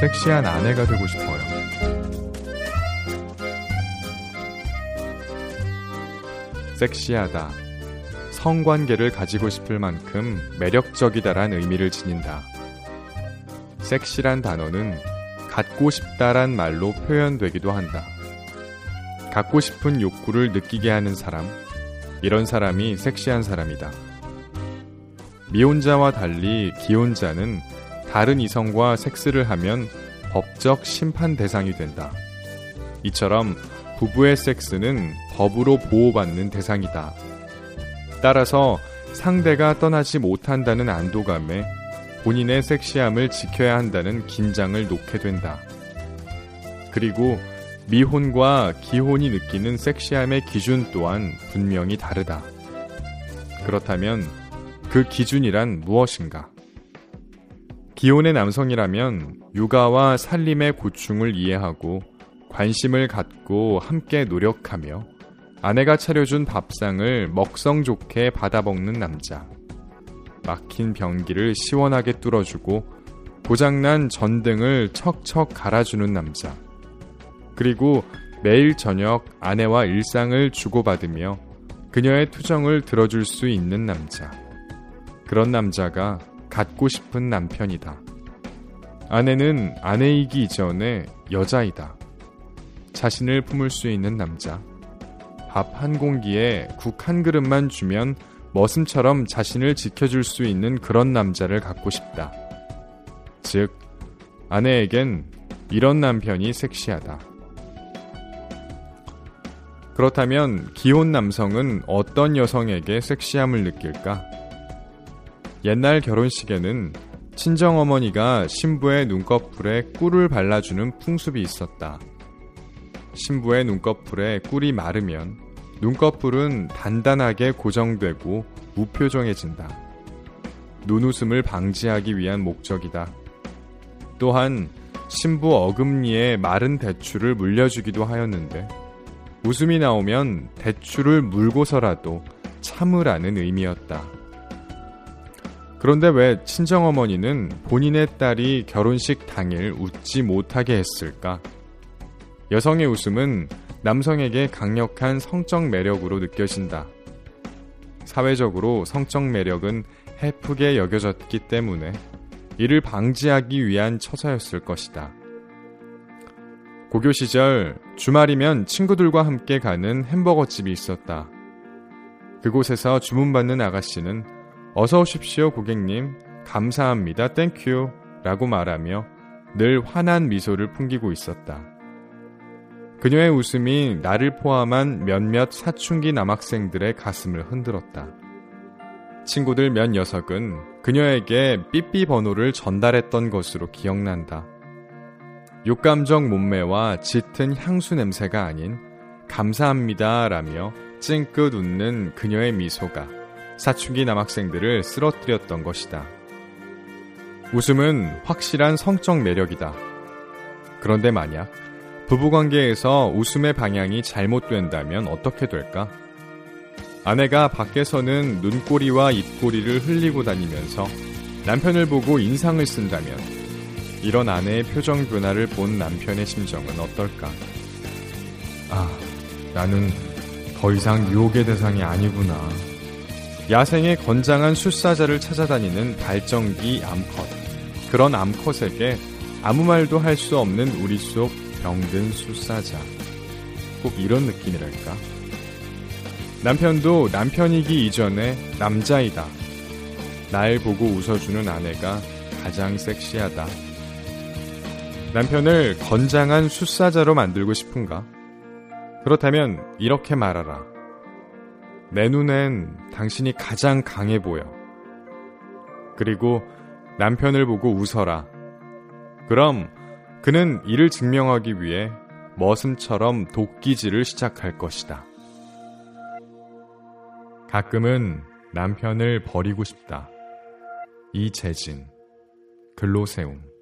섹시한 아내가 되고 싶어요. 섹시하다. 성관계를 가지고 싶을 만큼 매력적이다란 의미를 지닌다. 섹시란 단어는 갖고 싶다란 말로 표현되기도 한다. 갖고 싶은 욕구를 느끼게 하는 사람, 이런 사람이 섹시한 사람이다. 미혼자와 달리 기혼자는 다른 이성과 섹스를 하면 법적 심판 대상이 된다. 이처럼 부부의 섹스는 법으로 보호받는 대상이다. 따라서 상대가 떠나지 못한다는 안도감에 본인의 섹시함을 지켜야 한다는 긴장을 놓게 된다. 그리고 미혼과 기혼이 느끼는 섹시함의 기준 또한 분명히 다르다. 그렇다면 그 기준이란 무엇인가? 기혼의 남성이라면 육아와 살림의 고충을 이해하고 관심을 갖고 함께 노력하며 아내가 차려준 밥상을 먹성 좋게 받아먹는 남자. 막힌 변기를 시원하게 뚫어주고 고장난 전등을 척척 갈아주는 남자. 그리고 매일 저녁 아내와 일상을 주고받으며 그녀의 투정을 들어줄 수 있는 남자. 그런 남자가 갖고 싶은 남편이다. 아내는 아내이기 이전에 여자이다. 자신을 품을 수 있는 남자. 밥 한 공기에 국 한 그릇만 주면 머슴처럼 자신을 지켜줄 수 있는 그런 남자를 갖고 싶다. 즉, 아내에겐 이런 남편이 섹시하다. 그렇다면 기혼 남성은 어떤 여성에게 섹시함을 느낄까? 옛날 결혼식에는 친정어머니가 신부의 눈꺼풀에 꿀을 발라주는 풍습이 있었다. 신부의 눈꺼풀에 꿀이 마르면 눈꺼풀은 단단하게 고정되고 무표정해진다. 눈웃음을 방지하기 위한 목적이다. 또한 신부 어금니에 마른 대추를 물려주기도 하였는데 웃음이 나오면 대추를 물고서라도 참으라는 의미였다. 그런데 왜 친정어머니는 본인의 딸이 결혼식 당일 웃지 못하게 했을까? 여성의 웃음은 남성에게 강력한 성적 매력으로 느껴진다. 사회적으로 성적 매력은 헤프게 여겨졌기 때문에 이를 방지하기 위한 처사였을 것이다. 고교 시절 주말이면 친구들과 함께 가는 햄버거 집이 있었다. 그곳에서 주문받는 아가씨는 어서 오십시오 고객님 감사합니다 thank you 라고 말하며 늘 환한 미소를 풍기고 있었다. 그녀의 웃음이 나를 포함한 몇몇 사춘기 남학생들의 가슴을 흔들었다. 친구들 몇 녀석은 그녀에게 삐삐 번호를 전달했던 것으로 기억난다. 육감적 몸매와 짙은 향수 냄새가 아닌 감사합니다 라며 찡긋 웃는 그녀의 미소가 사춘기 남학생들을 쓰러뜨렸던 것이다. 웃음은 확실한 성적 매력이다. 그런데 만약 부부관계에서 웃음의 방향이 잘못된다면 어떻게 될까? 아내가 밖에서는 눈꼬리와 입꼬리를 흘리고 다니면서 남편을 보고 인상을 쓴다면 이런 아내의 표정 변화를 본 남편의 심정은 어떨까? 아, 나는 더 이상 유혹의 대상이 아니구나. 야생의 건장한 숫사자를 찾아다니는 발정기 암컷. 그런 암컷에게 아무 말도 할 수 없는 우리 속 병든 숫사자. 꼭 이런 느낌이랄까? 남편도 남편이기 이전에 남자이다. 날 보고 웃어주는 아내가 가장 섹시하다. 남편을 건장한 숫사자로 만들고 싶은가? 그렇다면 이렇게 말하라. 내 눈엔 당신이 가장 강해 보여. 그리고 남편을 보고 웃어라. 그럼 그는 이를 증명하기 위해 머슴처럼 도끼질을 시작할 것이다. 가끔은 남편을 버리고 싶다. 이재진, 글로세움.